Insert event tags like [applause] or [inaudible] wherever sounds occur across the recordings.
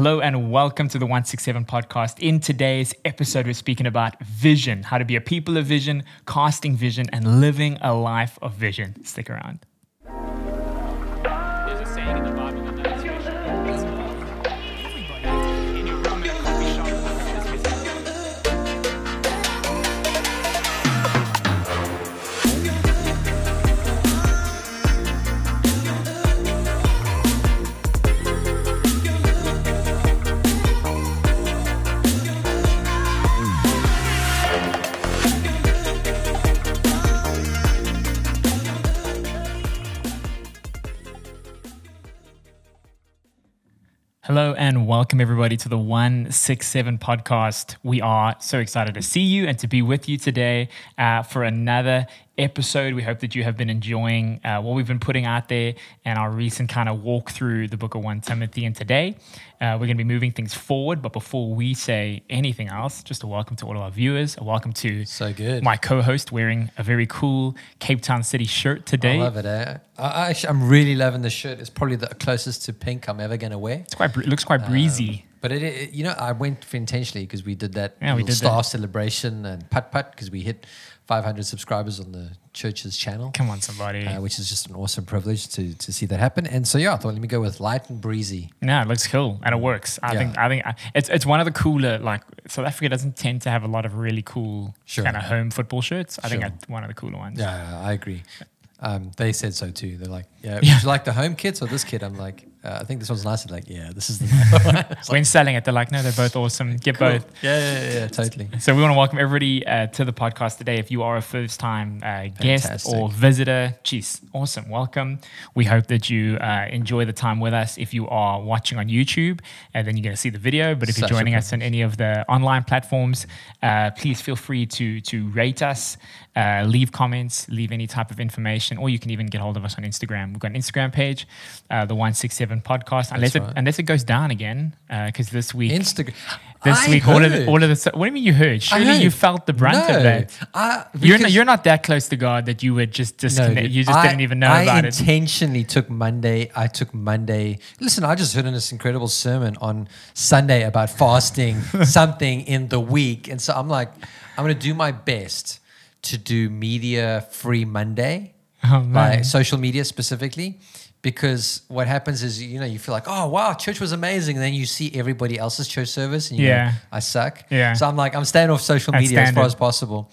Hello and welcome to the 167 podcast. In today's episode, we're speaking about vision, how to be a people of vision, casting vision, and living a life of vision. Stick around. And welcome everybody to the 167 podcast. We are so excited to see you and to be with you today uh, for another episode. We hope that you have been enjoying uh, what we've been putting out there and our recent kind of walk through the book of 1 Timothy. And today uh, we're going to be moving things forward. But before we say anything else, just a welcome to all of our viewers, a welcome to so good. my co host wearing a very cool Cape Town City shirt today. I love it. Eh? I, am really loving the shirt. It's probably the closest to pink I'm ever going to wear. It's quite, it looks quite breezy. Um, but it, it, you know, I went intentionally because we did that yeah, we did star that. celebration and putt putt because we hit 500 subscribers on the church's channel. Come on, somebody. Uh, which is just an awesome privilege to to see that happen. And so yeah, I thought let me go with light and breezy. Yeah, it looks cool and it works. I yeah. think I think it's it's one of the cooler like South Africa doesn't tend to have a lot of really cool sure. kind of home football shirts. I sure. think it's one of the cooler ones. Yeah, I agree. Um, they said so too. They're like, yeah, yeah. would you like the home kits or this kit? I'm like, uh, I think this one's nicer. Like, yeah, this is the [laughs] [laughs] one. When selling it, they're like, no, they're both awesome. Get cool. both. Yeah, yeah, yeah, totally. So we want to welcome everybody uh, to the podcast today. If you are a first time uh, guest or visitor, geez, awesome. Welcome. We hope that you uh, enjoy the time with us. If you are watching on YouTube, and then you're going to see the video. But if Such you're joining us on any of the online platforms, uh, please feel free to to rate us, uh, leave comments, leave any type of information, or you can even get hold of us on Instagram. We've got an Instagram page, the 167 podcast unless right. it unless it goes down again because uh, this week Instagram. This I week, all of, the, all of the. What do you mean you heard? Surely heard. you felt the brunt no, of that. I, you're not. You're not that close to God that you would just disconnect. No, you just I, didn't even know I about it. I intentionally took Monday. I took Monday. Listen, I just heard in this incredible sermon on Sunday about fasting [laughs] something in the week, and so I'm like, I'm going to do my best to do media free Monday, oh, by social media specifically because what happens is you know you feel like oh wow church was amazing. And then you see everybody else's church service and you yeah. I suck. Yeah. So I'm like I'm staying off social media as far as possible.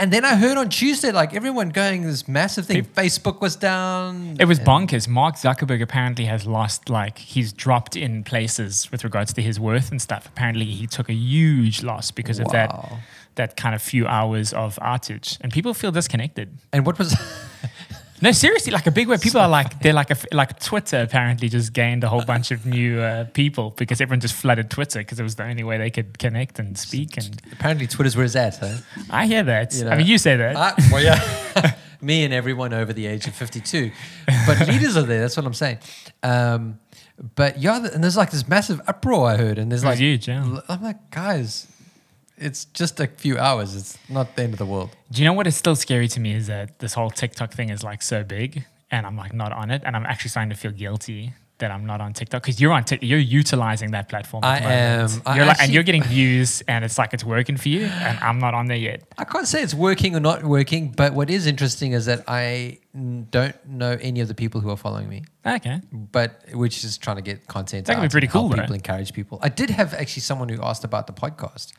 And then I heard on Tuesday like everyone going this massive thing. Facebook was down. It was bonkers. Mark Zuckerberg apparently has lost like he's dropped in places with regards to his worth and stuff. Apparently he took a huge loss because wow. of that that kind of few hours of outage. And people feel disconnected. And what was [laughs] No, seriously, like a big way. People are like they're like a, like Twitter apparently just gained a whole bunch of new uh, people because everyone just flooded Twitter because it was the only way they could connect and speak. And apparently, Twitter's where it's at. Huh? I hear that. You know, I mean, you say that. I, well, yeah. [laughs] Me and everyone over the age of fifty-two, but [laughs] leaders are there. That's what I'm saying. Um, but yeah, and there's like this massive uproar I heard, and there's like huge. Yeah. I'm like, guys, it's just a few hours. It's not the end of the world. Do you know what is still scary to me is that this whole TikTok thing is like so big, and I'm like not on it, and I'm actually starting to feel guilty that I'm not on TikTok because you're on TikTok. You're utilizing that platform. I am. You're like, and you're getting views, and it's like it's working for you, and I'm not on there yet. I can't say it's working or not working, but what is interesting is that I don't know any of the people who are following me. Okay. But which is trying to get content. That can be pretty cool. People encourage people. I did have actually someone who asked about the podcast.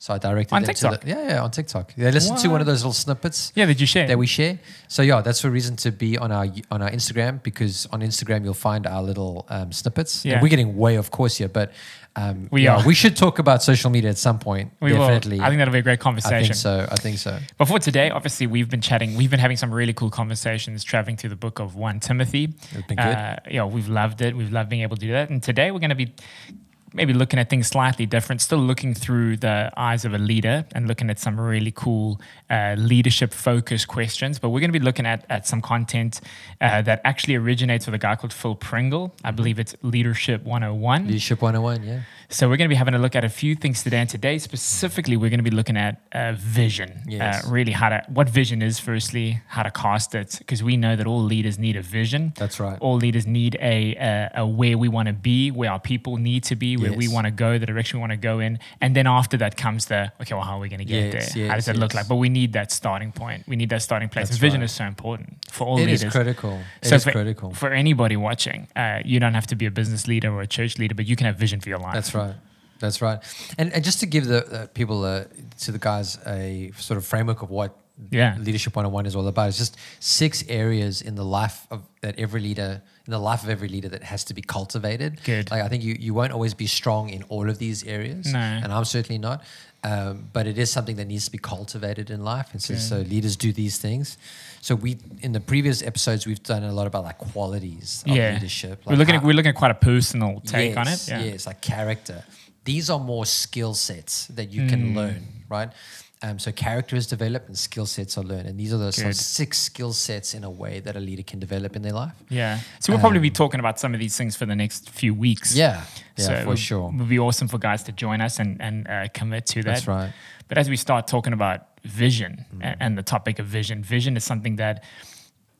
So I directed on them TikTok. to the, yeah, yeah, on TikTok. They listen to one of those little snippets. Yeah, that you share. That we share. So yeah, that's a reason to be on our on our Instagram because on Instagram you'll find our little um, snippets. Yeah. And we're getting way off course here, but um, we yeah, are. We should talk about social media at some point. We definitely. Will. I think that'll be a great conversation. I think so. I think so. But for today, obviously, we've been chatting. We've been having some really cool conversations, traveling through the book of One Timothy. It's been good. Uh, yeah, we've loved it. We've loved being able to do that. And today, we're going to be maybe looking at things slightly different, still looking through the eyes of a leader and looking at some really cool uh, leadership focused questions. But we're going to be looking at, at some content uh, that actually originates with a guy called Phil Pringle. I believe it's Leadership 101. Leadership 101, yeah. So we're going to be having a look at a few things today. And today specifically, we're going to be looking at uh, vision. Yes. Uh, really, how to what vision is. Firstly, how to cast it, because we know that all leaders need a vision. That's right. All leaders need a a, a where we want to be, where our people need to be, where we want to go, the direction we want to go in, and then after that comes the okay, well, how are we going to get Yes, there? how does yes, it look like? But we need that starting point. We need that starting place. That's and vision right. is so important for all It leaders. is critical. It So is for, critical. for anybody watching, uh, you don't have to be a business leader or a church leader, but you can have vision for your life. That's right. That's right. And, and just to give the uh, people, uh, to the guys, a sort of framework of what Yeah. Leadership 101 is all about, it's just six areas in the life of that every leader, in the life of every leader that has to be cultivated. Good. Like I think you, you won't always be strong in all of these areas. No. And I'm certainly not. Um, but it is something that needs to be cultivated in life. And so, so leaders do these things. So we, in the previous episodes, we've done a lot about like qualities of yeah. leadership. we're looking how- at we're looking at quite a personal take on it. Yes, Yeah. Yes, like character. These are more skill sets that you Hmm. can learn, right? Um, so character is developed and skill sets are learned. And these are the some Good. six skill sets in a way that a leader can develop in their life. Yeah. So we'll probably be talking about some of these things for the next few weeks. Um, Yeah, yeah, so for it would- sure. It would be awesome for guys to join us and, and uh, commit to that. That's right. But as we start talking about vision Mm. and the topic of vision, vision is something that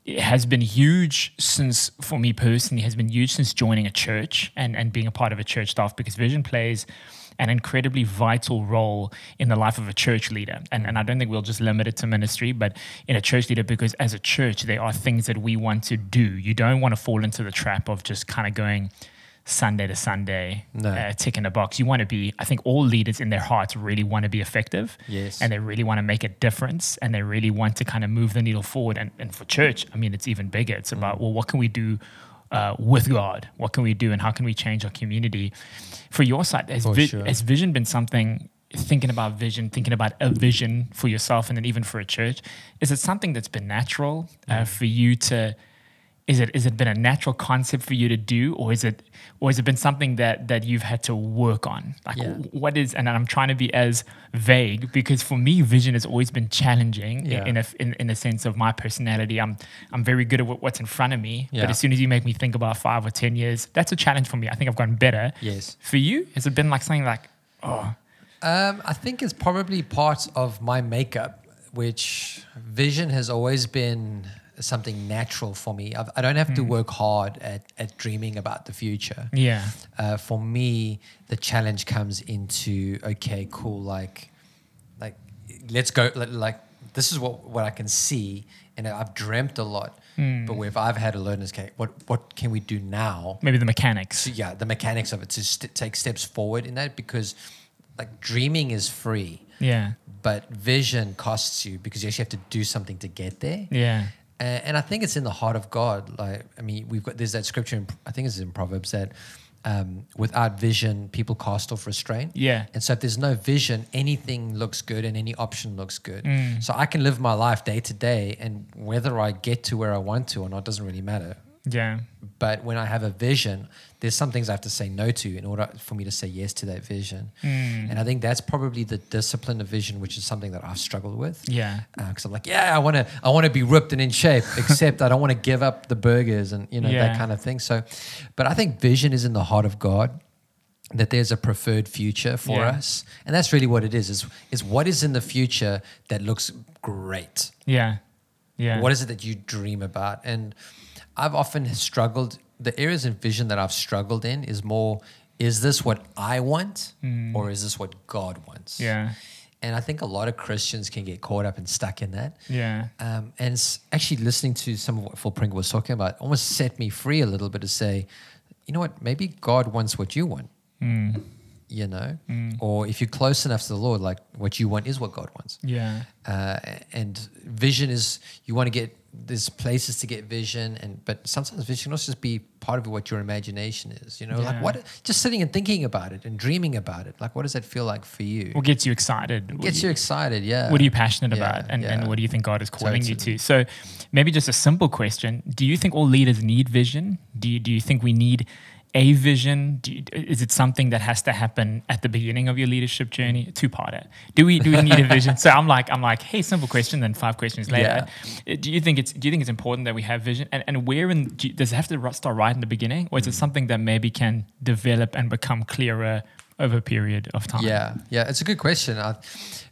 it has been huge since, for me personally, has been huge since joining a church and, and being a part of a church staff because vision plays an incredibly vital role in the life of a church leader. And, and I don't think we'll just limit it to ministry, but in a church leader, because as a church, there are things that we want to do. You don't want to fall into the trap of just kind of going, Sunday to Sunday, No. uh, tick in the box. You want to be, I think all leaders in their hearts really want to be effective. Yes. And they really want to make a difference and they really want to kind of move the needle forward. And, and for church, I mean, it's even bigger. It's about, well, what can we do uh, with God? What can we do and how can we change our community? For your side, has, vi- sure. has vision been something, thinking about vision, thinking about a vision for yourself and then even for a church? Is it something that's been natural Mm. uh, for you to? Is it is it been a natural concept for you to do, or is it or has it been something that that you've had to work on? Like Yeah. what is? And I'm trying to be as vague because for me, vision has always been challenging Yeah. in, a in, in a sense of my personality. I'm I'm very good at what's in front of me, Yeah. but as soon as you make me think about five or ten years, that's a challenge for me. I think I've gotten better. Yes. For you, has it been like something like, oh, Um, I think it's probably part of my makeup, which vision has always been something natural for me. I've, I don't have Hmm. to work hard at, at dreaming about the future. yeah, uh, for me, the challenge comes into okay, cool, like, like, let's go. Like, this is what what I can see, and I've dreamt a lot. But if I've had to learn is okay, what what can we do now? maybe the mechanics. So yeah, the mechanics of it to st- take steps forward in that because, like, dreaming is free, Yeah, but vision costs you because you actually have to do something to get there. yeah, And, and I think it's in the heart of God. Like, I mean, we've got there's that scripture. In, I think it's in Proverbs that um, without vision, people cast off restraint. yeah, And so, if there's no vision, anything looks good and any option looks good. Mm. So I can live my life day to day, and whether I get to where I want to or not doesn't really matter. Yeah. But when I have a vision, there's some things I have to say no to in order for me to say yes to that vision. Mm. And I think that's probably the discipline of vision, which is something that I've struggled with Yeah. because I'm like, yeah, I want to, I want to be ripped and in shape, [laughs] except I don't want to give up the burgers and you know Yeah. that kind of thing. So, but I think vision is in the heart of God. That there's a preferred future for Yeah. us, and that's really what it is. Is is what is in the future that looks great. Yeah. Yeah. What is it that you dream about? And I've often struggled. The areas in vision that I've struggled in is more: is this what I want, or is this what God wants? Mm. Yeah. And I think a lot of Christians can get caught up and stuck in that. Yeah. Um, and actually, listening to some of what Phil Pringle was talking about almost set me free a little bit to say, you know what, maybe God wants what you want, Mm. you know? Or if you're close enough to the Lord, like what you want is what God wants. Yeah. Uh, and vision is, you want to get, there's places to get vision, and but sometimes vision can also just be part of what your imagination is, you know? Like what, just sitting and thinking about it and dreaming about it. Like, what does that feel like for you? What gets you excited? What Gets do you excited, yeah. What are you passionate Yeah, about? And, yeah. and what do you think God is calling you to? So maybe just a simple question. Do you think all leaders need vision? Do you, do you think we need a vision? Do you, is it something that has to happen at the beginning of your leadership journey? Two parter. Do we do we need a vision? So I'm like I'm like, hey, simple question. Then five questions later. Uh, Do you think it's do you think it's important that we have vision? And and where in do you- does it have to start right in the beginning, or is Mm. it something that maybe can develop and become clearer over a period of time? Yeah, yeah, it's a good question. I,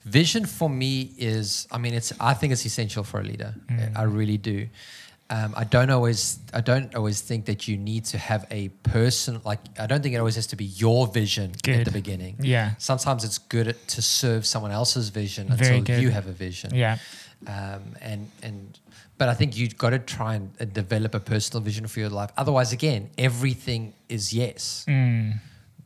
vision for me is, I mean, it's. I think it's essential for a leader. Mm. I really do. Um, I don't always. I don't always think that you need to have a person. Like, I don't think it always has to be your vision at the beginning. Yeah. Sometimes it's good to serve someone else's vision Very until good. you have a vision. Yeah. Um, and and but I think you've got to try and develop a personal vision for your life. Otherwise, again, everything is yes. Mm.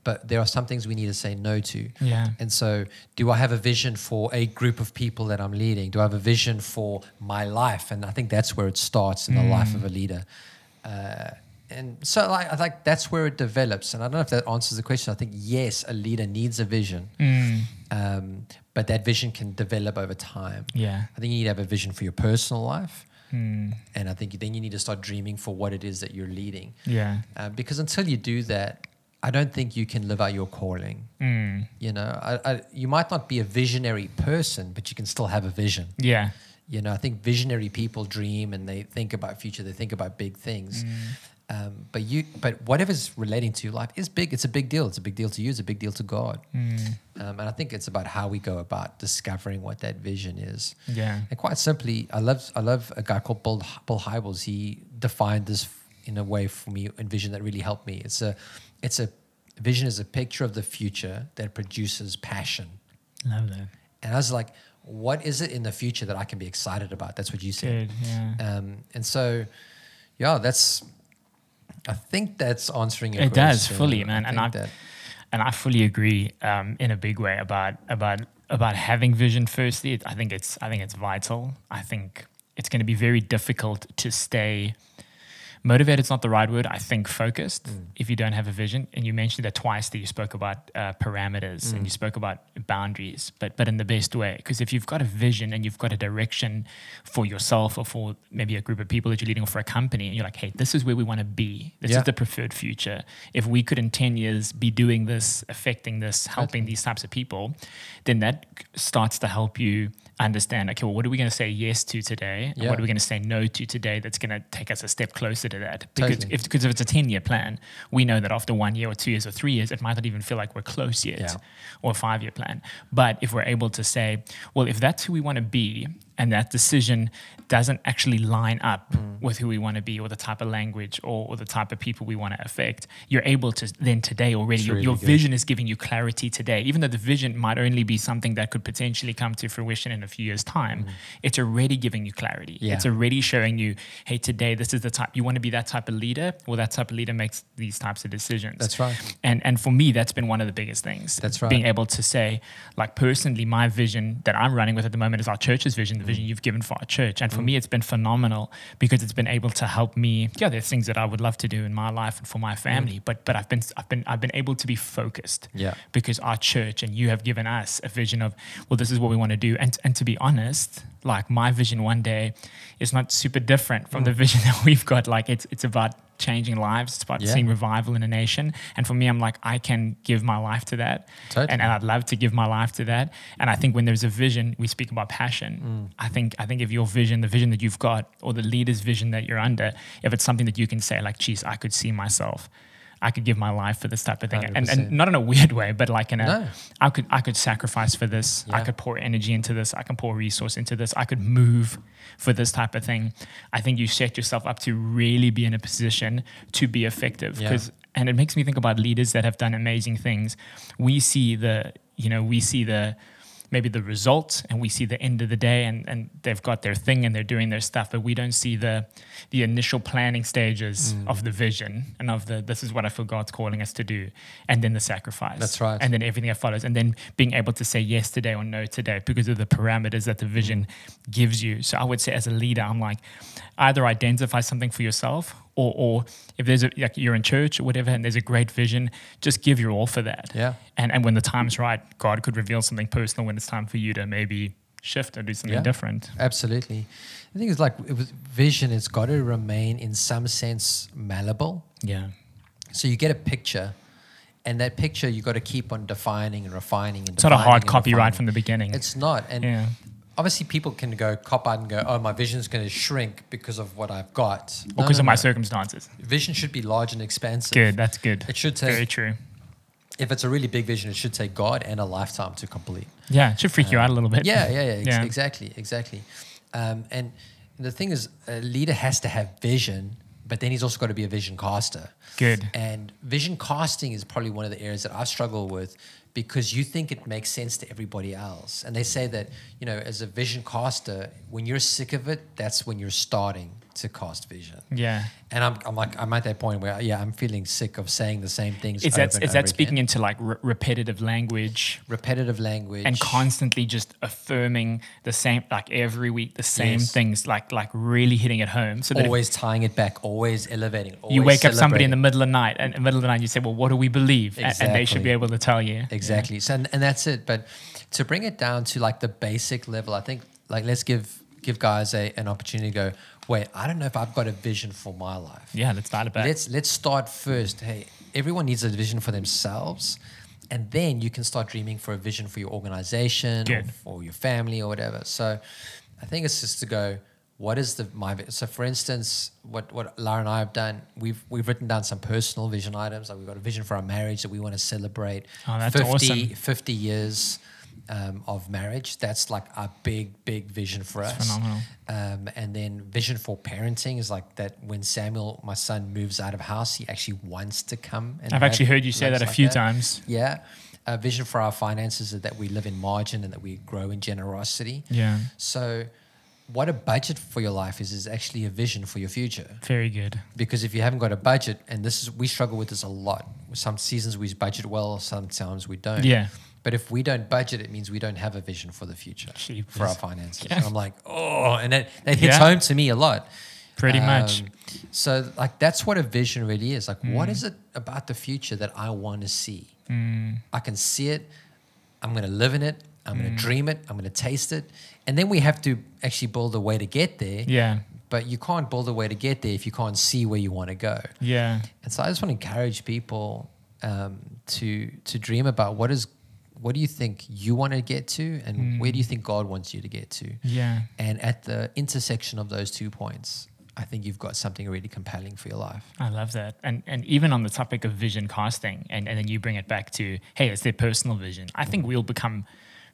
But there are some things we need to say no to. Yeah. And so, do I have a vision for a group of people that I'm leading? Do I have a vision for my life? And I think that's where it starts in the life of a leader. Uh, and so, like, I think that's where it develops. And I don't know if that answers the question. I think yes, a leader needs a vision, Mm. um, but that vision can develop over time. Yeah. I think you need to have a vision for your personal life, Mm. and I think then you need to start dreaming for what it is that you're leading. Yeah. Uh, because until you do that, I don't think you can live out your calling. Mm. You know, I, I, you might not be a visionary person, but you can still have a vision. Yeah. You know, I think visionary people dream and they think about future. They think about big things. Um, but you, but whatever's relating to your life is big. It's a big deal. It's a big deal to you. It's a big deal to God. Mm. Um, and I think it's about how we go about discovering what that vision is. Yeah. And quite simply, I love I love a guy called Bill, Bill Hybels. He defined this in a way for me and vision that really helped me. It's a it's a vision is a picture of the future that produces passion. Love that. And I was like, what is it in the future that I can be excited about? That's what you said. Good. Yeah. Um, and so, yeah, that's. I think that's answering your It does question. fully, man. I And I- that- and I fully agree um, in a big way about about about having vision. Firstly, I think it's I think it's vital. I think it's going to be very difficult to stay motivated. Is not the right word. I think focused Mm. if you don't have a vision. And you mentioned that twice. That you spoke about uh, parameters Mm. and you spoke about boundaries, but but in the best way. Because if you've got a vision and you've got a direction for yourself or for maybe a group of people that you're leading or for a company, and you're like, hey, this is where we want to be. This Yeah. is the preferred future. If we could in 10 years be doing this, affecting this, helping these types of people, then that starts to help you understand okay, well, what are we going to say yes to today? And Yeah. what are we going to say no to today that's going to take us a step closer to that? Because Totally. if, because if it's a 10 year plan, we know that after one year or two years or three years, it might not even feel like we're close yet Yeah. or a five year plan. But if we're able to say, well, if that's who we want to be, and that decision doesn't actually line up Mm. with who we want to be or the type of language or, or the type of people we want to affect, you're able to then today already, your, really your vision is giving you clarity today. Even though the vision might only be something that could potentially come to fruition in a few years' time, it's already giving you clarity. Mm. Yeah. It's already showing you, hey, today this is the type, you want to be that type of leader, well, that type of leader makes these types of decisions. That's right. And and for me, that's been one of the biggest things. That's right. Being able to say, like personally, my vision that I'm running with at the moment is our church's vision, the Mm. vision you've given for our church. And for me, it's been phenomenal because it's been able to help me. Yeah, there's things that I would love to do in my life and for my family, but but I've been I've been I've been able to be focused. Mm. Yeah. Because our church and you have given us a vision of, well, this is what we want to do. And and to be honest, like my vision one day is not super different from Mm. the [laughs] vision that we've got. Like it's it's about changing lives. It's about Yeah. seeing revival in a nation. And for me, I'm like, I can give my life to that. Totally. And, and I'd love to give my life to that. And I think when there's a vision, we speak about passion. Mm. I think I think if your vision, the vision that you've got, or the leader's vision that you're under, if it's something that you can say, like, geez, I could see myself. I could give my life for this type of thing, and, and not in a weird way, but like in a, No. I could I could sacrifice for this. I could pour energy into this. I can pour resource into this. I could move for this type of thing. I think you set yourself up to really be in a position to be effective Yeah. because and it makes me think about leaders that have done amazing things. We see the, you know, we see the maybe the results and we see the end of the day and, and they've got their thing and they're doing their stuff, but we don't see the the initial planning stages Mm. of the vision and of the this is what I feel God's calling us to do. And then the sacrifice. That's right. And then everything that follows. And then being able to say yes today or no today because of the parameters that the vision gives you. So I would say as a leader, I'm like, either identify something for yourself or, or if there's a like you're in church or whatever and there's a great vision, just give your all for that. Yeah. And and when the time's right, God could reveal something personal when it's time for you to maybe shift or do something Yeah. different. Absolutely. The thing is, like, it was, vision, it's got to remain in some sense malleable. Yeah. So you get a picture, and that picture you got to keep on defining and refining. And It's not a hard and copy right refining. from the beginning. It's not. And yeah. Obviously, people can go cop out and go, "Oh, my vision's going to shrink because of what I've got." Or No, because no, of my no. circumstances. vision should be large and expansive. Good. That's good. It should say- Very true. if it's a really big vision, it should take God and a lifetime to complete. Yeah, it should freak you out a little bit. Yeah, yeah, yeah, ex- Yeah. exactly, exactly. Um, and the thing is, a leader has to have vision, but then he's also got to be a vision caster. Good. And vision casting is probably one of the areas that I struggle with because you think it makes sense to everybody else. And they say that, you know, as a vision caster, when you're sick of it, that's when you're starting to cast vision. Yeah. And I'm, I'm like, I'm at that point where, yeah, I'm feeling sick of saying the same things. Is over that is over speaking again. into like re- repetitive language repetitive language and constantly just affirming the same like every week the same Yes. things like like really hitting it home so that always tying it back, always elevating. Always you wake up somebody in the middle of the night and in the middle of the night you say well what do we believe A- and they should be able to tell you Exactly. So and, and that's it. But to bring it down to like the basic level, I think like let's give give guys a, an opportunity to go, wait, I don't know if I've got a vision for my life. yeah let's start it back Let's let's start first. Hey, everyone needs a vision for themselves. And then you can start dreaming for a vision for your organization or for your family or whatever. So I think it's just to go, what is the my so for instance, what what Lara and I have done, we've we've written down some personal vision items. Like we've got a vision for our marriage that we want to celebrate. Oh, that's 50, awesome. 50 years um, of marriage. That's like a big, big vision for us. phenomenal. Um, and then vision for parenting is like that when Samuel, my son, moves out of house, he actually wants to come. And I've actually heard you say that a like few times Yeah. A vision for our finances is that we live in margin and that we grow in generosity. yeah So, what a budget for your life is is actually a vision for your future. very good Because if you haven't got a budget, and this is we struggle with this a lot. Some seasons we budget well, sometimes we don't. yeah But if we don't budget, it means we don't have a vision for the future Jeepers. for our finances. Yeah. And I'm like, oh, and that, that hits Yeah. home to me a lot. pretty much Um, So, like, that's what a vision really is. Like, what Mm. is it about the future that I want to see? Mm. I can see it. I'm going to live in it. I'm going Mm. to dream it. I'm going to taste it. And then we have to actually build a way to get there. yeah But you can't build a way to get there if you can't see where you want to go. yeah And so I just want to encourage people um, to to dream about what is what do you think you want to get to, and where do you hmm. think God wants you to get to. yeah And at the intersection of those two points, I think you've got something really compelling for your life. I love that. And and even on the topic of vision casting, and, and then you bring it back to, hey, it's their personal vision. I think we'll become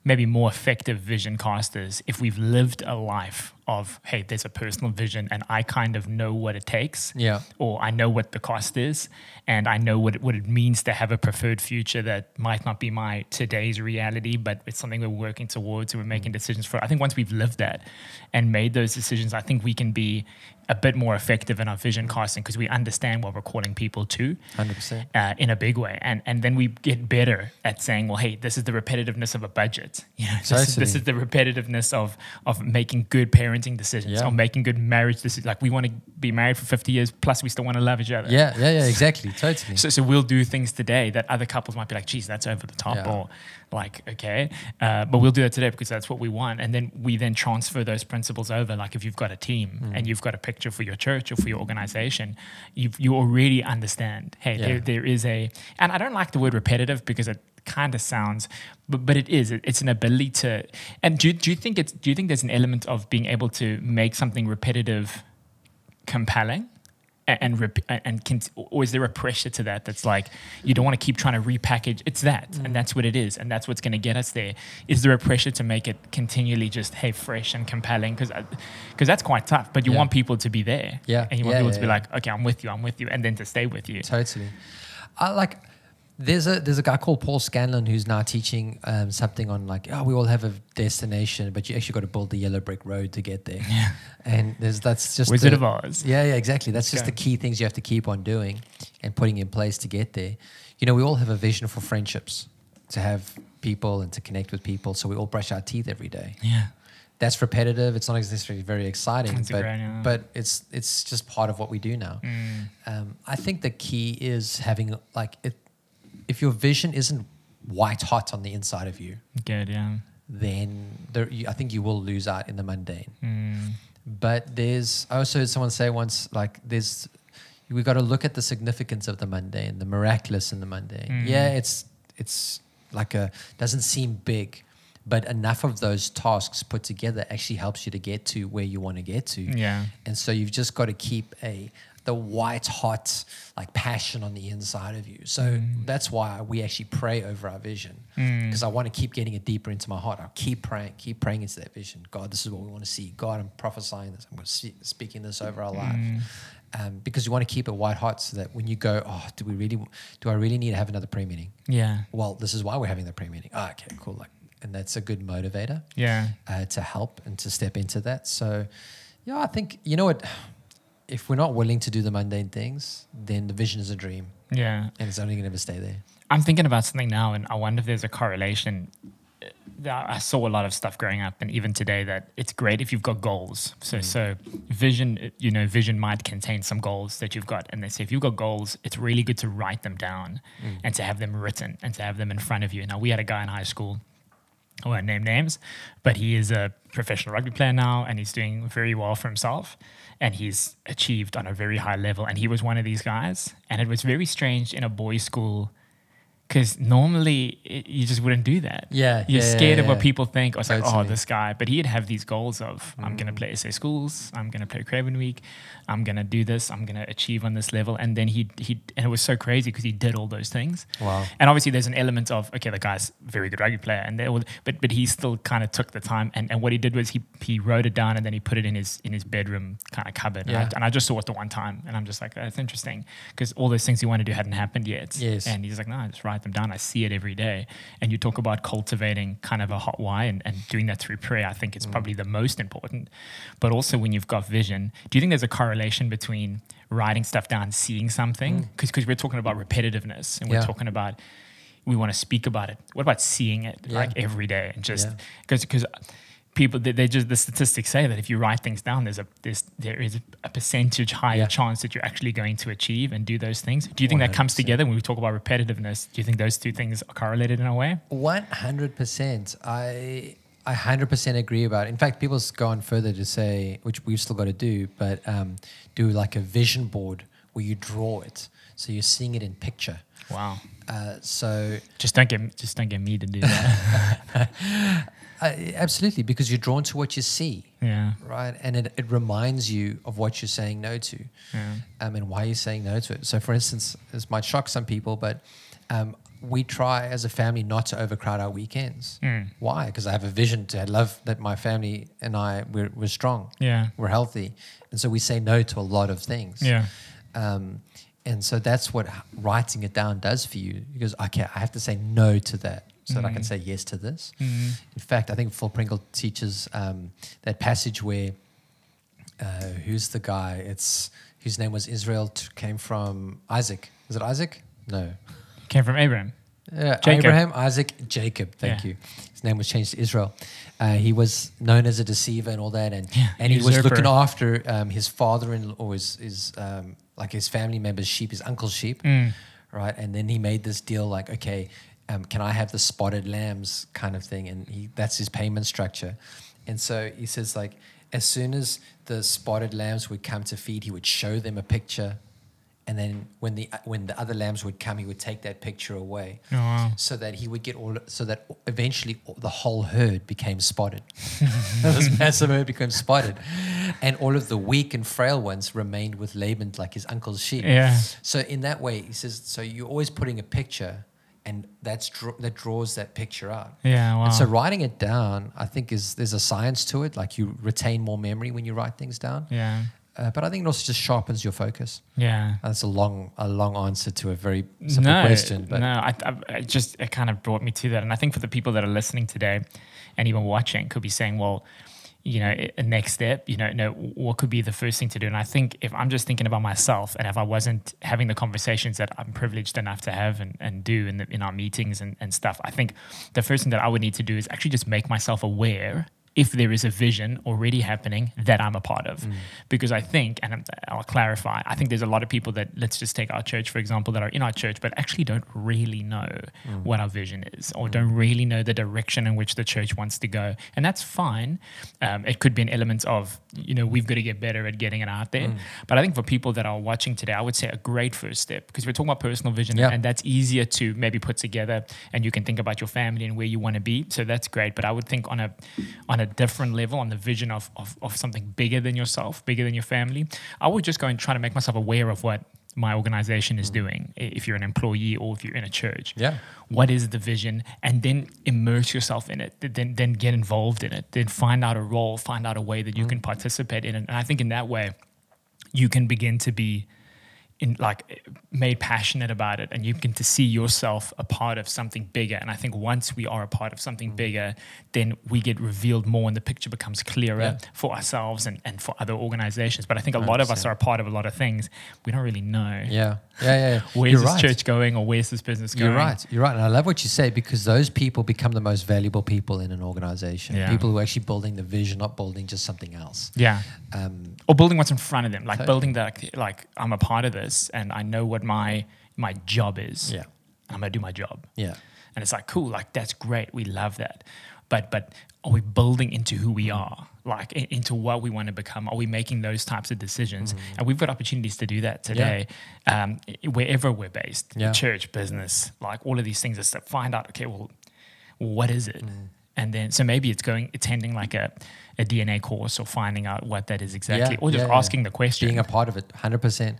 maybe more effective vision casters if we've lived a life of, hey, there's a personal vision and I kind of know what it takes. Yeah. Or I know what the cost is and I know what it, what it means to have a preferred future that might not be my today's reality, but it's something we're working towards and we're making decisions for. I think once we've lived that and made those decisions, I think we can be a bit more effective in our vision casting because we understand what we're calling people to Hundred percent. uh, in a big way, and and then we get better at saying, well, hey, this is the repetitiveness of a budget. [laughs] You know, this, is, this is the repetitiveness of of making good parenting decisions, Yeah. or making good marriage decisions. Like we want to be married for fifty years, plus we still want to love each other. Yeah, yeah, yeah, exactly, totally. So, so we'll do things today that other couples might be like, geez, that's over the top, Yeah. or like, okay, uh, but we'll do that today because that's what we want. And then we then transfer those principles over. Like if you've got a team Mm. and you've got a picture for your church or for your organization, you you already understand, hey, Yeah. there, there is a, and I don't like the word repetitive because it kind of sounds, but, but it is, It- it's an ability to, and do, do you think it's, do you think there's an element of being able to make something repetitive compelling? and rep- and can, or is there a pressure to that that's like you don't want to keep trying to repackage it's that Mm. and that's what it is and that's what's going to get us there is there a pressure to make it continually just hey fresh and compelling because because that's quite tough but you Yeah. want people to be there Yeah. and you want Yeah, people yeah, to be like okay i'm with you i'm with you and then to stay with you Totally. I like. There's a there's a guy called Paul Scanlon who's now teaching um, something on like oh we all have a destination but you actually got to build the yellow brick road to get there. Yeah. And there's that's just Wizard the- of Oz. Yeah, yeah, exactly. That's Let's just go. the key things you have to keep on doing and putting in place to get there. You know, we all have a vision for friendships, to have people and to connect with people. So we all brush our teeth every day. yeah That's repetitive. It's not necessarily very exciting, a but but it's it's just part of what we do now. Mm. Um, I think the key is having like it. If your vision isn't white hot on the inside of you, good yeah then there, you, I think you will lose out in the mundane. mm. But there's I also heard someone say once like there's we've got to look at the significance of the mundane, the miraculous in the mundane. Mm. Yeah, it's it's like a doesn't seem big, but enough of those tasks put together actually helps you to get to where you want to get to. yeah And so you've just got to keep a the white hot like passion on the inside of you. So mm. that's why we actually pray over our vision because mm. I want to keep getting it deeper into my heart. I'll keep praying, keep praying into that vision. God, this is what we want to see. God, I'm prophesying this. I'm going to see, speaking this over our life. Mm. Um, because you want to keep it white hot so that when you go, oh, do we really, do I really need to have another prayer meeting? Yeah. Well, this is why we're having the prayer meeting. Oh, okay, cool. Like, and that's a good motivator. Yeah. Uh, to help and to step into that. So, yeah, I think you know what. If we're not willing to do the mundane things, then the vision is a dream. Yeah. And it's only going to ever stay there. I'm thinking about something now, and I wonder if there's a correlation I saw a lot of stuff growing up, and even today, that it's great if you've got goals. So, mm. so vision, you know, vision might contain some goals that you've got, and they say if you've got goals, it's really good to write them down mm. and to have them written and to have them in front of you. Now, we had a guy in high school. I won't name names, but he is a professional rugby player now, and he's doing very well for himself, and he's achieved on a very high level. And he was one of these guys, and it was very strange in a boys' school because normally it, you just wouldn't do that. Yeah, you're yeah, scared yeah, of what people think. I was like, oh, this guy. But he'd have these goals of, mm. I'm going to play SA schools. I'm going to play Craven Week. I'm going to do this. I'm going to achieve on this level. And then he he and it was so crazy because he did all those things. Wow. And obviously, there's an element of okay, the guy's very good rugby player, and all, but but he still kind of took the time. And, and what he did was he he wrote it down and then he put it in his in his bedroom kind of cupboard. Yeah. And, I, and I just saw it the one time, and I'm just like, that's interesting because all those things he wanted to do hadn't happened yet. Yes. And he's like, no, I just write them down. I see it every day. And you talk about cultivating kind of a hot why and, and doing that through prayer. I think it's mm. probably the most important. But also when you've got vision, do you think there's a correlation between writing stuff down, seeing something, because mm. because we're talking about repetitiveness and we're talking about we want to speak about it. What about seeing it yeah. like every day and just because because people they, they, just the statistics say that if you write things down, there's a there's there is a percentage higher yeah. chance that you're actually going to achieve and do those things. Do you think 100%. that comes together when we talk about repetitiveness? Do you think those two things are correlated in a way? One hundred percent. I I 100% agree about it. In fact, people go on further to say, which we've still got to do, but um, do like a vision board where you draw it. So you're seeing it in picture. Wow. Uh, so just don't get just don't get me to do that. [laughs] uh, absolutely, because you're drawn to what you see. Yeah. Right, and it, it reminds you of what you're saying no to, yeah. um, and why you're saying no to it. So, for instance, this might shock some people, but um, we try as a family not to overcrowd our weekends. Mm. Why? Because I have a vision to love that my family and I we're, we're strong. Yeah, we're healthy, and so we say no to a lot of things. Yeah, um, and so that's what writing it down does for you. Because okay, I have to say no to that so mm. that I can mm. say yes to this. Mm. In fact, I think Phil Pringle teaches um, that passage where uh, who's the guy? It's whose name was Israel t- came from Isaac. Is it Isaac? No. Came from Abraham. Uh, Abraham, Isaac, Jacob. Thank yeah. you. His name was changed to Israel. Uh, he was known as a deceiver and all that, and yeah, and he was looking after um, his father-in-law, or his, his um, like his family members' sheep, his uncle's sheep, mm. right? And then he made this deal, like, okay, um, can I have the spotted lambs kind of thing? And he that's his payment structure. And so he says, like, as soon as the spotted lambs would come to feed, he would show them a picture and then when the when the other lambs would come, he would take that picture away, oh, wow. so that he would get all, so that eventually the whole herd became spotted. [laughs] [laughs] this massive herd became spotted, and all of the weak and frail ones remained with Laban, like his uncle's sheep. Yeah. So in that way, he says, so you're always putting a picture, and that's that draws that picture out. Yeah. Wow. And so writing it down, I think is there's a science to it. Like you retain more memory when you write things down. Yeah. Uh, but I think it also just sharpens your focus. Yeah, that's a long, a long answer to a very simple no, question. But no, I, I, it just it kind of brought me to that, and I think for the people that are listening today, and even watching, could be saying, well, you know, a next step, you know, no, what could be the first thing to do? And I think if I'm just thinking about myself, and if I wasn't having the conversations that I'm privileged enough to have and, and do in the, in our meetings and, and stuff, I think the first thing that I would need to do is actually just make myself aware if there is a vision already happening that I'm a part of. Mm. Because I think, and I'll clarify, I think there's a lot of people that, let's just take our church, for example, that are in our church, but actually don't really know mm. what our vision is or mm. don't really know the direction in which the church wants to go. And that's fine. Um, it could be an element of, you know, we've got to get better at getting it out there. Mm. But I think for people that are watching today, I would say a great first step because we're talking about personal vision yeah. and that's easier to maybe put together and you can think about your family and where you want to be. So that's great. But I would think on a, on a different level, on the vision of, of, of something bigger than yourself, bigger than your family, I would just go and try to make myself aware of what my organization is mm. doing if you're an employee or if you're in a church. Yeah. what is the vision? And then immerse yourself in it then then get involved in it then find out a role find out a way that you mm. can participate in it. And i think in that way you can begin to be in like made passionate about it and you begin to see yourself a part of something bigger and i think once we are a part of something bigger then we get revealed more and the picture becomes clearer Yeah. for ourselves and, and for other organizations but i think a lot of us are a part of a lot of things we don't really know Yeah. Yeah. Yeah. yeah. [laughs] where's You're this right. church going or where's this business going You're right. You're right. And I love what you say because those people become the most valuable people in an organization. Yeah. People who are actually building the vision, not building just something else. yeah Um, or building what's in front of them, like Totally. building that, like I'm a part of this and I know what my my job is. Yeah. I'm gonna do my job. yeah. And it's like cool, like that's great. We love that. But but are we building into who we are, like i- into what we want to become? Are we making those types of decisions? And we've got opportunities to do that today, yeah. um, wherever we're based, Yeah. church, business, like all of these things. Is to find out, okay, well, what is it? And then, so maybe it's going attending like a, a DNA course or finding out what that is exactly, Yeah, or just yeah, yeah. asking the question. being a part of it 100%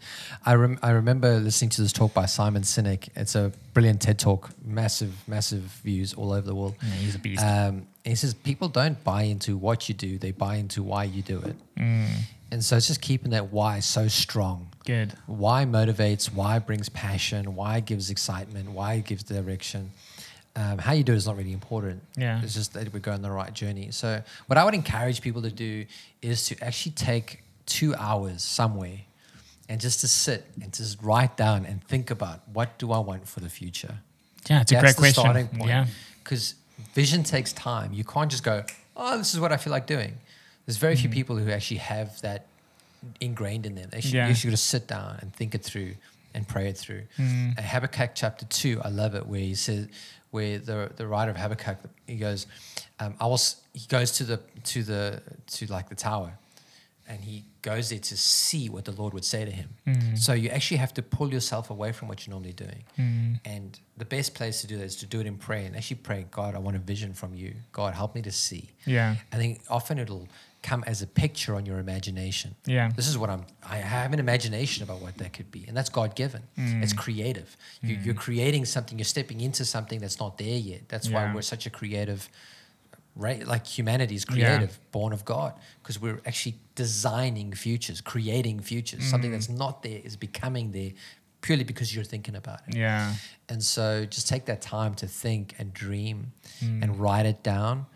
I, rem- I remember listening to this talk by simon sinek it's a brilliant ted talk massive massive views all over the world Yeah, he's a beast. um, he says people don't buy into what you do they buy into why you do it Mm. and so it's just keeping that why so strong Good. why motivates, why brings passion, why gives excitement, why gives direction. Um, how you do it is not really important. Yeah. It's just that we go on the right journey. So, what I would encourage people to do is to actually take two hours somewhere and just to sit and just write down and think about what do I want for the future. Yeah, it's a great question. starting point. Yeah. Because vision takes time. You can't just go, oh, this is what I feel like doing. There's very few people who actually have that ingrained in them. They should, Mm. Yeah. You should just sit down and think it through and pray it through. Mm. And Habakkuk chapter two, I love it, where he says, where the the writer of Habakkuk, he goes, um, I was. He goes to the to the to like the tower, and he goes there to see what the Lord would say to him. Mm. So you actually have to pull yourself away from what you're normally doing. Mm. And the best place to do that is to do it in prayer and actually pray, God, I want a vision from you. God, help me to see. Yeah. I think often it'll come as a picture on your imagination. Yeah. This is what I'm, I have an imagination about what that could be. And that's God given. Mm. It's creative. You, You're creating something, you're stepping into something that's not there yet. That's why we're such a creative, right? Like humanity is Yeah. creative, born of God, because we're actually designing futures, creating futures. Mm. Something that's not there is becoming there purely because you're thinking about it. Yeah. And so just take that time to think and dream Mm. and write it down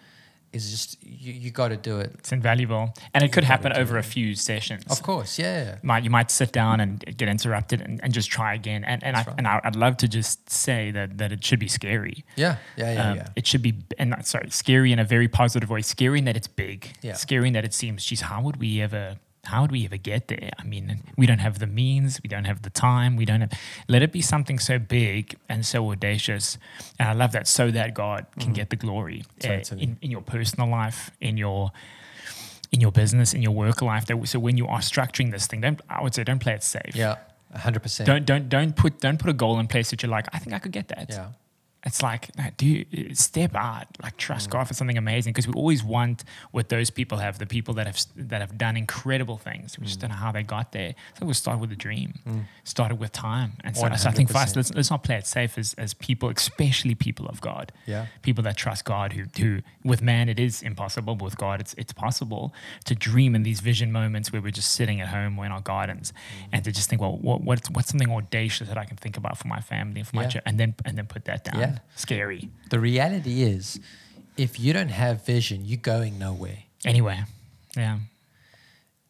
is just, you, you got to do it. It's invaluable. And it could happen over it. a few sessions. Of course, yeah. might you might sit down and get interrupted and, and just try again. And and, I right. and I, I'd love to just say that that it should be scary. Yeah, yeah, yeah, Um, yeah. It should be, and not- sorry, scary in a very positive way. Scary in that it's big. Yeah. Scary in that it seems, geez, how would we ever, how would we ever get there? I mean, we don't have the means, we don't have the time, we don't have. Let it be something so big and so audacious, and I love that, so that God can get the glory uh, Mm-hmm. Totally. in in your personal life, in your in your business, in your work life. That so when you are structuring this thing, don't I would say don't play it safe. Yeah, 100%. Don't don't don't put don't put a goal in place that you're like I think I could get that. yeah. It's like, no, do step out, like trust Mm. God for something amazing because we always want what those people have, the people that have that have done incredible things. We just Mm. don't know how they got there. So we'll start with a dream, started with time, and so, so I think for us, let's, let's not play it safe as, as people, especially people of God, Yeah. people that trust God. Who who with man it is impossible, but with God it's it's possible to dream in these vision moments where we're just sitting at home or in our gardens, Mm. and to just think, well, what, what's what's something audacious that I can think about for my family and for my church, and then and then put that down. Yeah. Scary. The reality is, if you don't have vision, you're going nowhere. Anyway, yeah.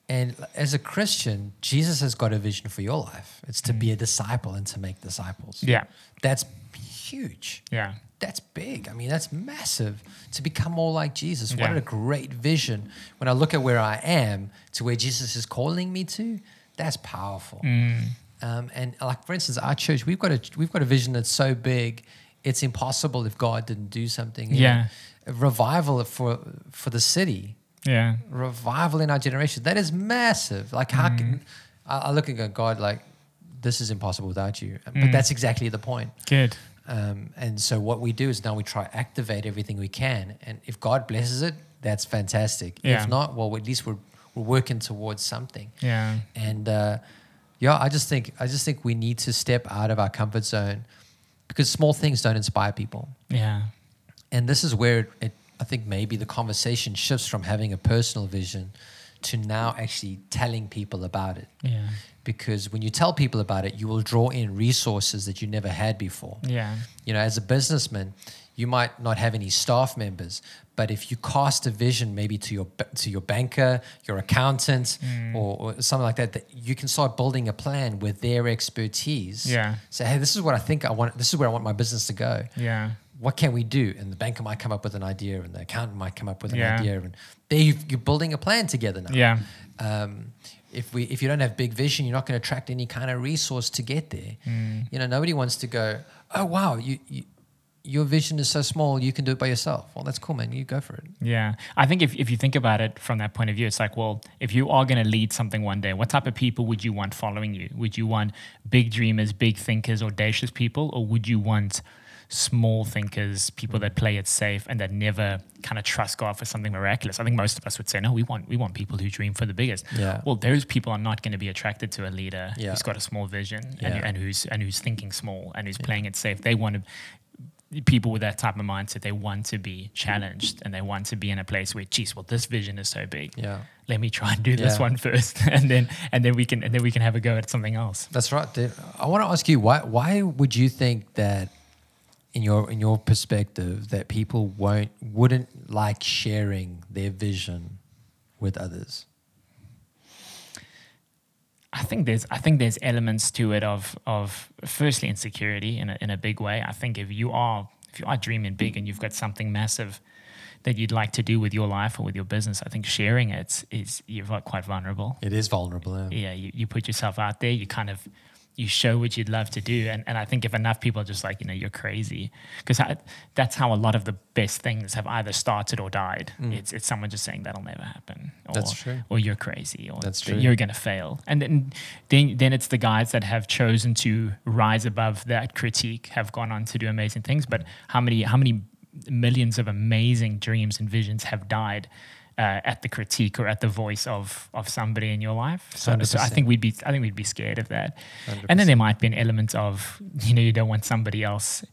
And as a Christian, Jesus has got a vision for your life. It's to be a disciple and to make disciples. Mm. Yeah. That's huge. Yeah. That's big. I mean, that's massive to become more like Jesus. What Yeah. a great vision. When I look at where I am to where Jesus is calling me to, that's powerful. Mm. Um, and like for instance, our church, we've got a we've got a vision that's so big, it's impossible if God didn't do something. Yeah. know, revival for for the city, Yeah. revival in our generation. That is massive. Like how can I, I look at God, like this is impossible without you. But Mm. that's exactly the point. Good. Um, and so what we do is now we try activate everything we can, and if God blesses it, that's fantastic. Yeah. If not, well, at least we're we're working towards something. Yeah. And uh, yeah, I just think I just think we need to step out of our comfort zone because small things don't inspire people. Yeah. And this is where it, I think maybe the conversation shifts from having a personal vision to now actually telling people about it. Yeah. Because when you tell people about it, you will draw in resources that you never had before. Yeah. You know, as a businessman, you might not have any staff members, but if you cast a vision maybe to your to your banker, your accountant, Mm. or, or something like that, that you can start building a plan with their expertise. Yeah. Say, hey, this is what I think I want. This is where I want my business to go. Yeah. What can we do? And the banker might come up with an idea, and the accountant might come up with an Yeah. idea, and there you've, you're building a plan together now. Yeah. Um, if we if you don't have big vision, you're not going to attract any kind of resource to get there. Mm. You know, nobody wants to go. Oh wow, you, you your vision is so small, you can do it by yourself. Well, that's cool, man. You go for it. Yeah. I think if, if you think about it from that point of view, it's like, well, if you are going to lead something one day, what type of people would you want following you? Would you want big dreamers, big thinkers, audacious people, or would you want small thinkers, people that play it safe and that never kind of trust God for something miraculous? I think most of us would say, no, we want we want people who dream for the biggest. Yeah. Well, those people are not going to be attracted to a leader Yeah. who's got a small vision Yeah. and who's and who's thinking small and who's playing it safe. They want to people with that type of mindset, they want to be challenged and they want to be in a place where, geez, well, this vision is so big. Yeah, Let me try and do this Yeah. one first, [laughs] and then and then we can and then we can have a go at something else. that's right. Dude. I want to ask you why why would you think that in your in your perspective that people won't wouldn't like sharing their vision with others? I think there's I think there's elements to it of of firstly insecurity in a, in a big way. I think if you are if you are dreaming big and you've got something massive that you'd like to do with your life or with your business, I think sharing it is you're quite vulnerable. It is vulnerable. Yeah. yeah, you, you put yourself out there, you kind of you show what you'd love to do. And, and I think if enough people are just like, you know, you're crazy, because that's how a lot of the best things have either started or died. It's, it's someone just saying that'll never happen. Or, Mm. That's true. Or you're crazy. Or That's true. you're going to fail. And then, then, then it's the guys that have chosen to rise above that critique, have gone on to do amazing things. But how many, how many millions of amazing dreams and visions have died uh, at the critique or at the voice of of somebody in your life. So, so I think we'd be I think we'd be scared of that. And then there might be an element of you know you don't want somebody else.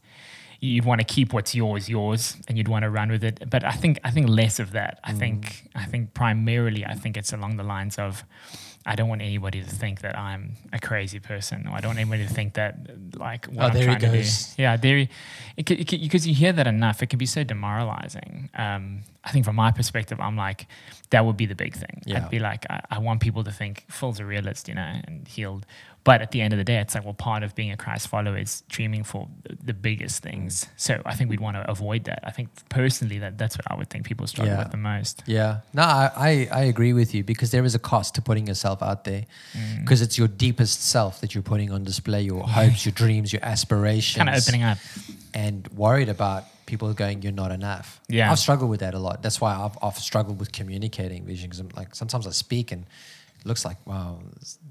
You'd want to keep what's yours yours, and you'd want to run with it. But I think I think less of that. I think I think primarily I think it's along the lines of. I don't want anybody to think that I'm a crazy person, or I don't want anybody to think that like what Oh, I'm there trying to do. goes. Yeah, there, because you hear that enough, it can be so demoralizing. Um, I think from my perspective, I'm like, that would be the big thing. Yeah. I'd be like, I, I want people to think Phil's a realist, you know, and he'll. But at the end of the day, it's like, well, part of being a Christ follower is dreaming for the, biggest things. So I think we'd want to avoid that. I think personally, that that's what I would think people struggle Yeah. with the most. Yeah. No, I, I, I agree with you because there is a cost to putting yourself out there Mm. because it's your deepest self that you're putting on display, your hopes, your [laughs] dreams, your aspirations. Kind of opening up. and worried about people going, you're not enough. Yeah. I've struggled with that a lot. That's why I've, I've struggled with communicating vision because I'm like, sometimes I speak and looks like, wow,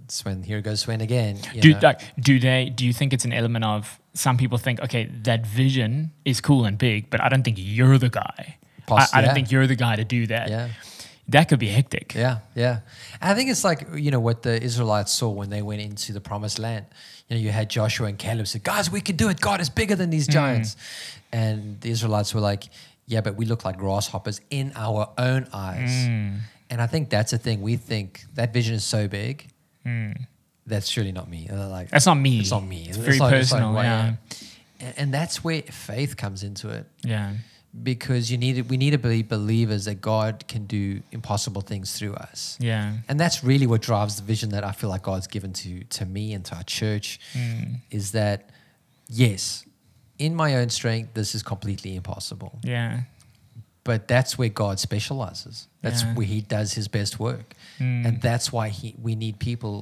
Sven, here goes Sven again. Do know? like do they? Do you think it's an element of some people think, okay, that vision is cool and big, but I don't think you're the guy. I, I don't think you're the guy to do that. yeah. That could be hectic. Yeah, yeah. And I think it's like, you know, what the Israelites saw when they went into the promised land. You know, you had Joshua and Caleb said, guys, we can do it. God is bigger than these mm. giants. And the Israelites were like, yeah, but we look like grasshoppers in our own eyes. Mm. And I think that's the thing. We think that vision is so big. Hmm. That's surely not me. And like, That's not me. It's not me. It's very like- like, personal, why- yeah. And, and that's where faith comes into it Yeah. because you need we need to be believers that God can do impossible things through us. Yeah. And that's really what drives the vision that I feel like God's given to to me and to our church hmm. is that yes, in my own strength this is completely impossible. Yeah. But that's where God specializes. That's Yeah. where he does his best work. Mm. And that's why he we need people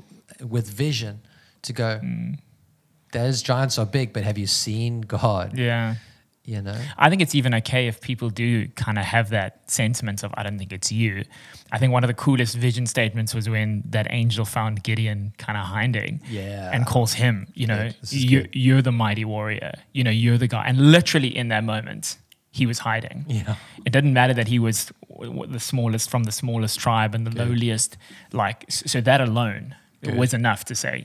with vision to go those giants are big, but have you seen God? Yeah. You know? I think it's even okay if people do kind of have that sentiment of, I don't think it's you. I think one of the coolest vision statements was when that angel found Gideon kind of hiding Yeah. and calls him, you know, you, you're the mighty warrior. You know, you're the guy. And literally in that moment, he was hiding. Yeah. It didn't matter that he was w- w- the smallest from the smallest tribe and the lowliest. Like, so that alone Good. was enough to say,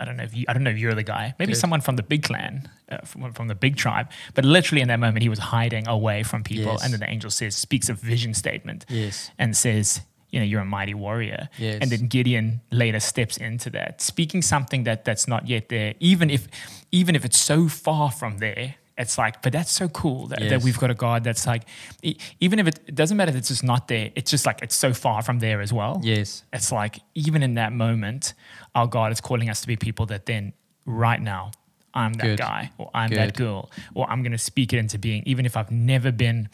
I don't know if you, I don't know if you're the guy. Maybe Good. someone from the big clan, uh, from, from the big tribe. But literally in that moment, he was hiding away from people. Yes. And then the angel says, speaks a vision statement Yes. and says, you know, you're a mighty warrior. Yes. And then Gideon later steps into that, speaking something that that's not yet there. Even if, even if it's so far from there, it's like, but that's so cool that, that we've got a God that's like, even if it, it doesn't matter if it's just not there, it's just like it's so far from there as well. Yes. It's like even in that moment, our God is calling us to be people that then right now, I'm that Good. guy or I'm that girl or I'm going to speak it into being, even if I've never been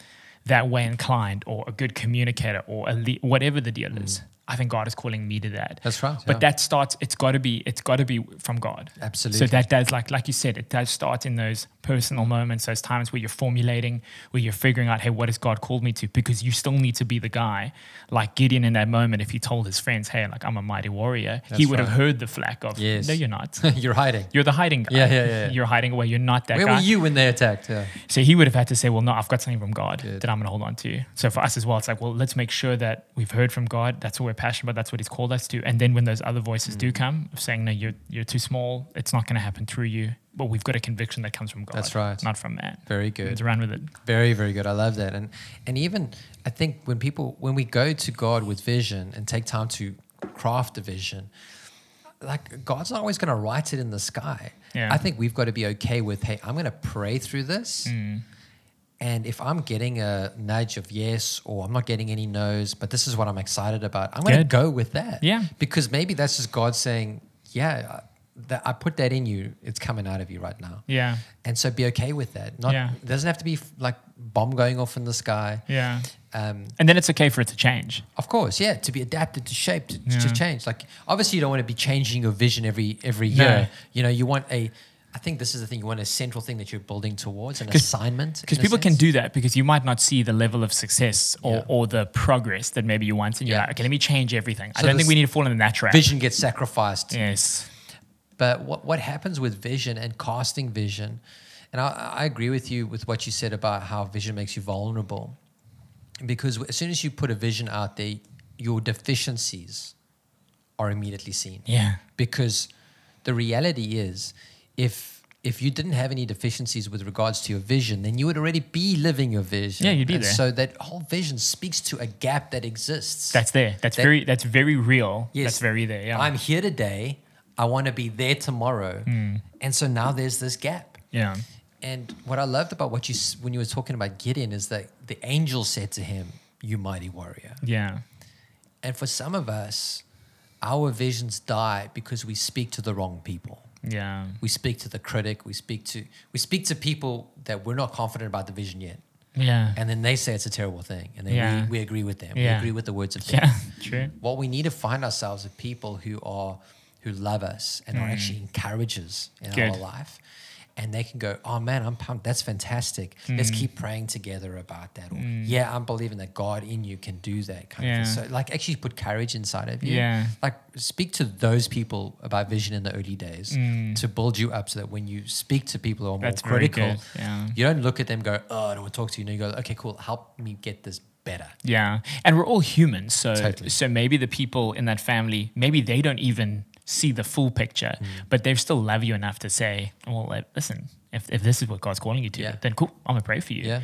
that way inclined or a good communicator or a le- whatever the deal is. I think God is calling me to that. That's right, But yeah. that starts. It's got to be. It's got to be from God. Absolutely. So that does, like, like you said, it does start in those personal moments, those times where you're formulating, where you're figuring out, hey, what has God called me to? Because you still need to be the guy, like Gideon in that moment. If he told his friends, hey, like I'm a mighty warrior, he That's would have heard the flack of, Yes. no, you're not. [laughs] You're hiding. You're the hiding guy. Yeah, yeah, yeah. You're hiding away. You're not that Where guy. were you when they attacked? Yeah. So he would have had to say, well, no, I've got something from God Good. that I'm going to hold on to. So for us as well, it's like, well, let's make sure that we've heard from God. That's what we're passionate about. That's what He's called us to. And then when those other voices Mm. do come, of saying, no, you're you're too small. It's not going to happen through you. But we've got a conviction that comes from God. That's right. Not from man. Very good. Let's run with it. Very, very good. I love that. And and even I think when people when we go to God with vision and take time to craft a vision, like God's not always going to write it in the sky. Yeah. I think we've got to be okay with, hey, I'm going to pray through this. Mm. And if I'm getting a nudge of yes, or I'm not getting any no's, but this is what I'm excited about, I'm going to go with that. Yeah. Because maybe that's just God saying, yeah, that I put that in you. It's coming out of you right now. Yeah. And so be okay with that. Not Yeah. it doesn't have to be like bomb going off in the sky. Yeah. Um, And then it's okay for it to change. of course, yeah, to be adapted, to shape, to, Yeah. to change. Like obviously, you don't want to be changing your vision every every No. year. You know, you want a. I think this is the thing. You want a central thing that you're building towards, an assignment. Because people can do that because you might not see the level of success or, Yeah. or the progress that maybe you want. And you're Yeah. like, okay, let me change everything. I So don't think we need to fall into that trap. vision gets sacrificed. Yes. But what, what happens with vision and casting vision, and I, I agree with you with what you said about how vision makes you vulnerable. Because as soon as you put a vision out there, your deficiencies are immediately seen. Yeah. Because the reality is, if if you didn't have any deficiencies with regards to your vision, then you would already be living your vision. Yeah, you'd be And there. So that whole vision speaks to a gap that exists. That's there. That's That- very that's very real. Yes. That's very there. Yeah. I'm here today. I want to be there tomorrow. Hmm. And so now there's this gap. yeah. And what I loved about what you when you were talking about Gideon is that the angel said to him, "You mighty warrior." Yeah. And for some of us, our visions die because we speak to the wrong people. Yeah. We speak to the critic. We speak to we speak to people that we're not confident about the vision yet, Yeah. and then they say it's a terrible thing, and then Yeah. we, we agree with them. We agree with the words of [laughs] them. Yeah. True. What we need to find ourselves are people who are who love us and are actually encouragers in our Mm. Life. And they can go, oh man, I'm pumped. That's fantastic. Let's Mm. keep praying together about that. Or yeah, I'm believing that God in you can do that kind of Yeah. thing. So like actually put courage inside of you. Yeah. Like speak to those people about vision in the early days to build you up so that when you speak to people who are more Mm. That's very critical, yeah. you don't look at them and go, oh, I don't want to talk to you. No, you go, okay, cool. Help me get this better. Yeah. And we're all humans. So Totally. so maybe the people in that family, maybe they don't even see the full picture, Mm. but they still love you enough to say, well, listen, if, if this is what God's calling you to, Yeah. then cool, I'm gonna pray for you. Yeah.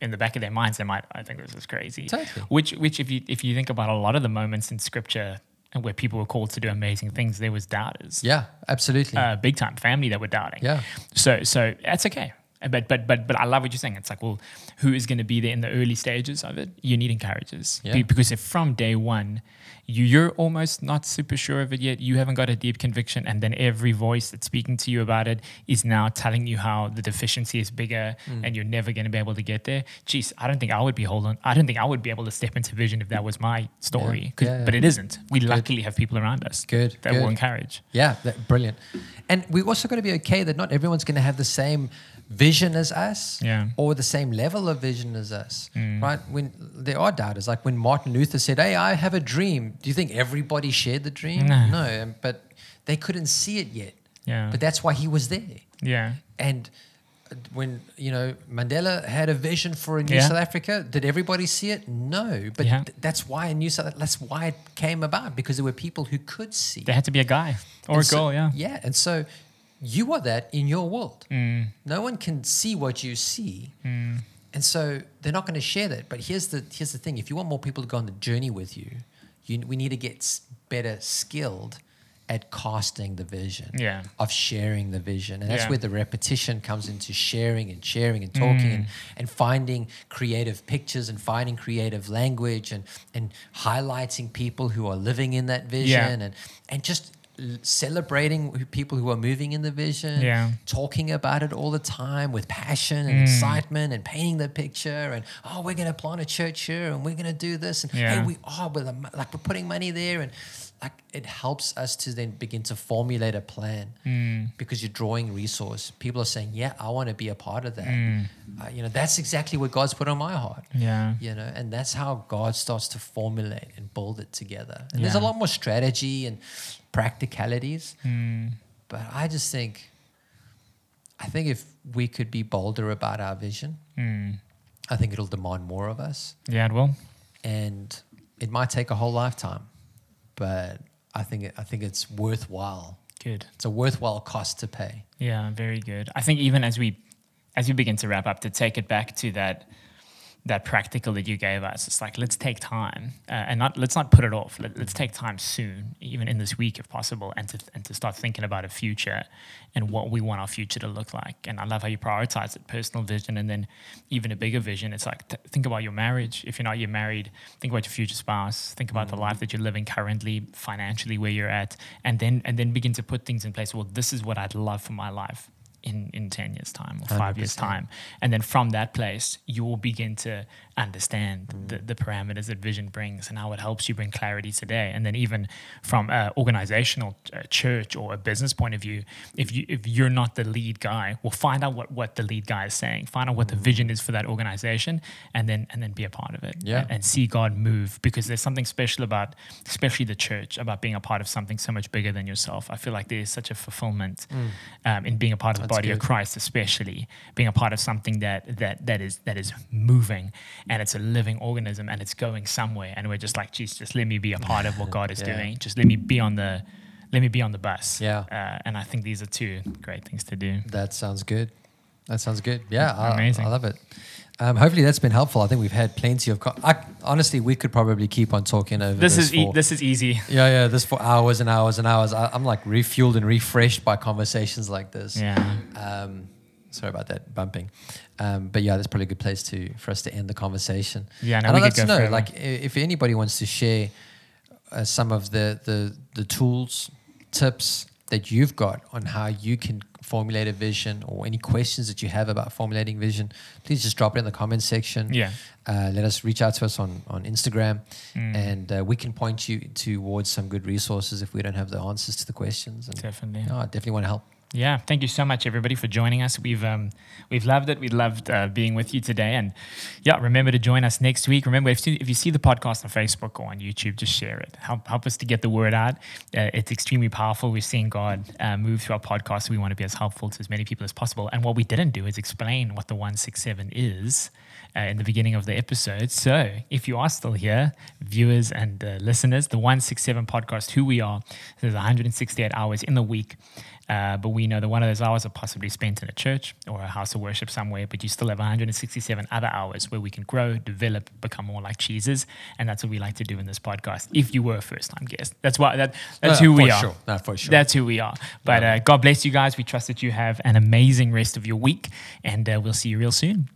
In the back of their minds, they might, I think this is crazy. Totally. Which, which if you if you think about a lot of the moments in Scripture where people were called to do amazing things, there was doubters. Yeah, absolutely. uh, big time family that were doubting. Yeah. So so that's okay. But but but but I love what you're saying. It's like, well, who is going to be there in the early stages of it? You need encouragers Yeah. Be- because if from day one, you're almost not super sure of it yet. You haven't got a deep conviction, and then every voice that's speaking to you about it is now telling you how the deficiency is bigger, mm. and you're never going to be able to get there. Jeez, I don't think I would be holding. I don't think I would be able to step into vision if that was my story. Yeah. Yeah, yeah. But it isn't. We Good. luckily have people around us. Good. That Good. will encourage. Yeah, that, brilliant. And we also got to be okay that not everyone's going to have the same vision as us yeah. or the same level of vision as us mm. right when there are doubters like when martin luther said hey i have a dream do you think everybody shared the dream no, no but they couldn't see it yet yeah but that's why he was there yeah and when you know Mandela had a vision for a New yeah. South Africa, did everybody see it? No, but yeah. th- that's why a New South that's why it came about because there were people who could see. There had to be a guy or and a girl, yeah, yeah, and so you are that in your world. Mm. No one can see what you see. Mm. And so they're not going to share that. But here's the here's the thing: if you want more people to go on the journey with you, you we need to get better skilled at casting the vision, yeah. of sharing the vision, and that's yeah. where the repetition comes into sharing and sharing and talking mm. and, and finding creative pictures and finding creative language and and highlighting people who are living in that vision yeah. and and just celebrating people who are moving in the vision, yeah. talking about it all the time with passion and mm. excitement and painting the picture and oh we're going to plant a church here and we're going to do this and yeah. hey we are with them. like we're putting money there and like it helps us to then begin to formulate a plan mm. because you're drawing resource. People are saying, "Yeah, I want to be a part of that." Mm. Uh, you know, that's exactly what God's put on my heart. Yeah, you know, and that's how God starts to formulate and build it together. And yeah. there's a lot more strategy and practicalities. Mm. But I just think, I think if we could be bolder about our vision, mm. I think it'll demand more of us. Yeah, it will. And it might take a whole lifetime, but I think it, I think it's worthwhile. Good. It's a worthwhile cost to pay. Yeah, very good. I think even as we as we begin to wrap up, to take it back to that that practical that you gave us. It's like let's take time uh, and not let's not put it off. Let, us take time soon, even in this week if possible, and to and to start thinking about a future and what we want our future to look like. And I love how you prioritize it, personal vision, and then even a bigger vision. It's like th- think about your marriage. If you're not yet married, think about your future spouse. Think about mm-hmm. the life that you're living currently, financially where you're at, and then and then begin to put things in place. Well, this is what I'd love for my life in, in 10 years time or 5 100%. years time and then from that place you will begin to understand mm. the, the parameters that vision brings and how it helps you bring clarity today and then even from an organizational uh, church or a business point of view if you if you're not the lead guy well find out what what the lead guy is saying find out what the vision is for that organization and then and then be a part of it yeah. and, and see god move because there's something special about especially the church about being a part of something so much bigger than yourself i feel like there's such a fulfillment mm. um, in being a part of That's body good. of Christ, especially being a part of something that that that is that is moving and it's a living organism and it's going somewhere. And we're just like, geez, just let me be a part of what God is [laughs] yeah. doing. Just let me be on the let me be on the bus. Yeah. Uh, and I think these are two great things to do. That sounds good. That sounds good. Yeah, amazing. I, I love it. Um, hopefully that's been helpful. I think we've had plenty of. Co- I, honestly, we could probably keep on talking over. This, this is e- this is easy. [laughs] Yeah, yeah. This for hours and hours and hours. I, am like refueled and refreshed by conversations like this. Yeah. Um, sorry about that bumping, um, but yeah, that's probably a good place to for us to end the conversation. Yeah, no, and I'd like to know, forever. like, if anybody wants to share uh, some of the the the tools, tips that you've got on how you can formulate a vision or any questions that you have about formulating vision, please just drop it in the comments section. Yeah. Uh, let us reach out to us on, on Instagram mm. and uh, we can point you towards some good resources if we don't have the answers to the questions. And, definitely. I definitely want to help. Yeah, thank you so much, everybody, for joining us. We've um, we've loved it. We loved uh, being with you today, and yeah, remember to join us next week. Remember, if you, if you see the podcast on Facebook or on YouTube, just share it. Help help us to get the word out. Uh, it's extremely powerful. We're seeing God uh, move through our podcast. We want to be as helpful to as many people as possible. And what we didn't do is explain what the one six seven is. Uh, in the beginning of the episode. So, if you are still here, viewers and uh, listeners, the 167 podcast, who we are, there's 168 hours in the week uh, but we know that one of those hours are possibly spent in a church or a house of worship somewhere, but you still have 167 other hours where we can grow, develop, become more like Jesus. And that's what we like to do in this podcast. If you were a first time guest, that's why that, that's uh, who we are. Sure. No, for sure. That's who we are. But uh, God bless you guys. We trust that you have an amazing rest of your week, and uh, we'll see you real soon.